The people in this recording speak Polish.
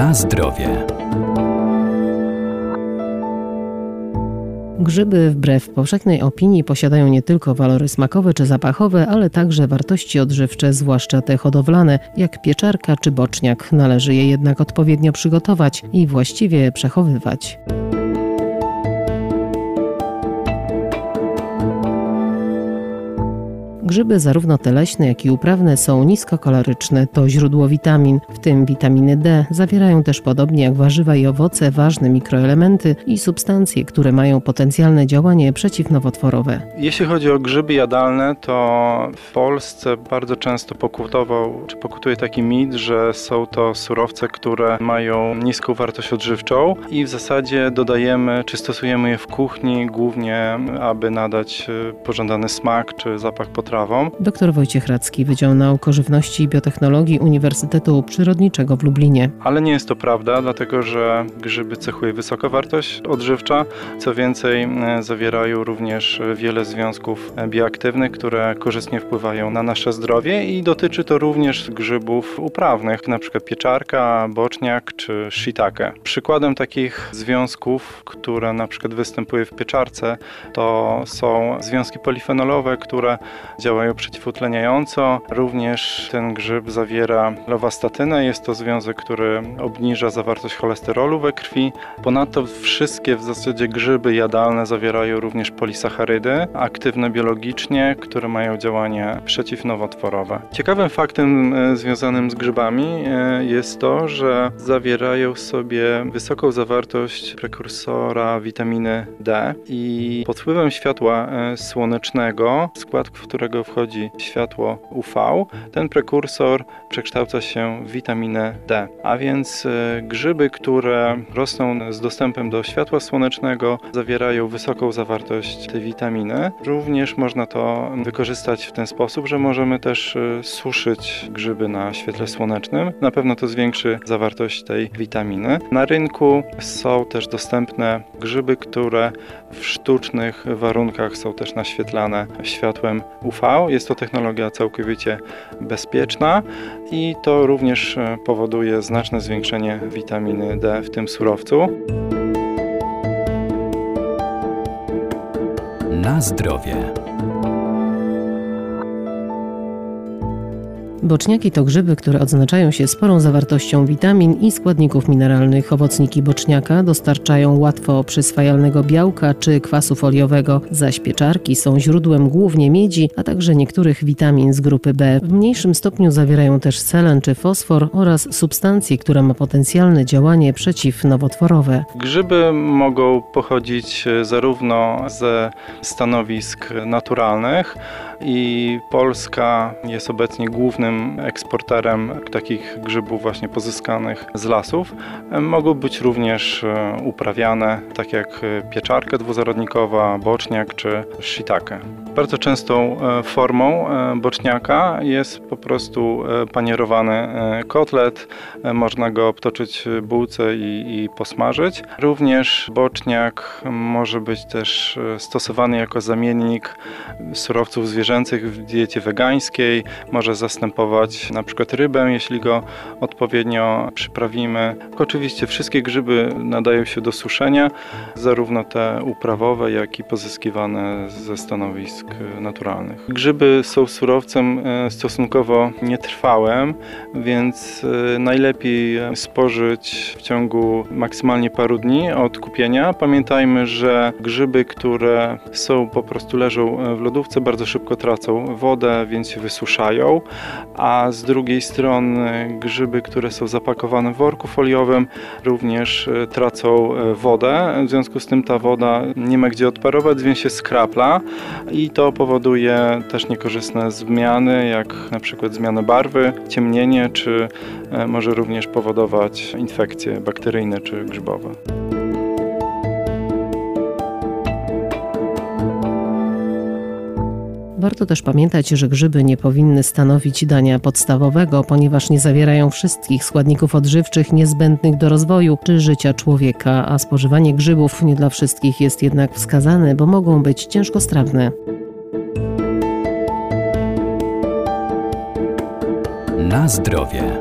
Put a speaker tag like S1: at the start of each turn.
S1: Na zdrowie.
S2: Grzyby wbrew powszechnej opinii posiadają nie tylko walory smakowe czy zapachowe, ale także wartości odżywcze, zwłaszcza te hodowlane, jak pieczarka czy boczniak. Należy je jednak odpowiednio przygotować i właściwie przechowywać. Grzyby, zarówno te leśne, jak i uprawne, są niskokaloryczne. To źródło witamin, w tym witaminy D. Zawierają też, podobnie jak warzywa i owoce, ważne mikroelementy i substancje, które mają potencjalne działanie przeciwnowotworowe.
S3: Jeśli chodzi o grzyby jadalne, to w Polsce bardzo często pokutował, czy pokutuje taki mit, że są to surowce, które mają niską wartość odżywczą i w zasadzie dodajemy, czy stosujemy je w kuchni głównie, aby nadać e, pożądany smak czy zapach potrawy sprawą.
S2: Dr Wojciech Radzki, Wydział Nauk o Żywności i Biotechnologii Uniwersytetu Przyrodniczego w Lublinie.
S3: Ale nie jest to prawda, dlatego że grzyby cechuje wysoka wartość odżywcza. Co więcej, e, zawierają również wiele związków bioaktywnych, które korzystnie wpływają na nasze zdrowie i dotyczy to również grzybów uprawnych, np. pieczarka, boczniak czy shiitake. Przykładem takich związków, które na przykład występują w pieczarce, to są związki polifenolowe, które działają działają przeciwutleniająco. Również ten grzyb zawiera lowastatynę. Jest to związek, który obniża zawartość cholesterolu we krwi. Ponadto wszystkie w zasadzie grzyby jadalne zawierają również polisacharydy aktywne biologicznie, które mają działanie przeciwnowotworowe. Ciekawym faktem e, związanym z grzybami e, jest to, że zawierają sobie wysoką zawartość prekursora witaminy D i pod wpływem światła e, słonecznego, skład którego wchodzi światło UV, ten prekursor przekształca się w witaminę D. A więc e, grzyby, które rosną z dostępem do światła słonecznego, zawierają wysoką zawartość tej witaminy. Również można to wykorzystać w ten sposób, że możemy też e, suszyć grzyby na świetle słonecznym. Na pewno to zwiększy zawartość tej witaminy. Na rynku są też dostępne grzyby, które w sztucznych warunkach są też naświetlane światłem UV. Jest to technologia całkowicie bezpieczna i to również e, powoduje znaczne zwiększenie witaminy D w tym surowcu.
S1: Na zdrowie.
S2: Boczniaki to grzyby, które odznaczają się sporą zawartością witamin i składników mineralnych. Owocniki boczniaka dostarczają łatwo przyswajalnego białka czy kwasu foliowego, zaś pieczarki są źródłem głównie miedzi, a także niektórych witamin z grupy B. W mniejszym stopniu zawierają też selen czy fosfor oraz substancję, która ma potencjalne działanie przeciwnowotworowe.
S3: Grzyby mogą pochodzić e, zarówno ze stanowisk naturalnych i Polska jest obecnie głównym eksporterem takich grzybów właśnie pozyskanych z lasów. Mogą być również e, uprawiane, tak jak pieczarka dwuzarodnikowa, boczniak czy shiitake. Bardzo częstą e, formą e, boczniaka jest po prostu panierowany kotlet. Można go obtoczyć bułce i, i posmażyć. Również boczniak może być też stosowany jako zamiennik surowców zwierzęcych w diecie wegańskiej. Może zastępować na przykład rybę, jeśli go odpowiednio przyprawimy. Oczywiście wszystkie grzyby nadają się do suszenia, zarówno te uprawowe, jak i pozyskiwane ze stanowisk naturalnych. Grzyby są surowcem e, stosunkowo nietrwałym, więc e, najlepiej spożyć w ciągu maksymalnie paru dni od kupienia. Pamiętajmy, że grzyby, które są po prostu leżą w lodówce, bardzo szybko tracą wodę, więc się wysuszają, a z drugiej strony grzyby, które są zapakowane w worku foliowym, również e, tracą e, wodę. W związku z tym ta woda nie ma gdzie odparować, więc się skrapla i to powoduje też niekorzystne zmiany, jak na przykład zmianę barwy, ciemnienie, czy e, może również powodować infekcje bakteryjne czy grzybowe.
S2: Warto też pamiętać, że grzyby nie powinny stanowić dania podstawowego, ponieważ nie zawierają wszystkich składników odżywczych niezbędnych do rozwoju czy życia człowieka, a spożywanie grzybów nie dla wszystkich jest jednak wskazane, bo mogą być ciężkostrawne.
S1: Na zdrowie.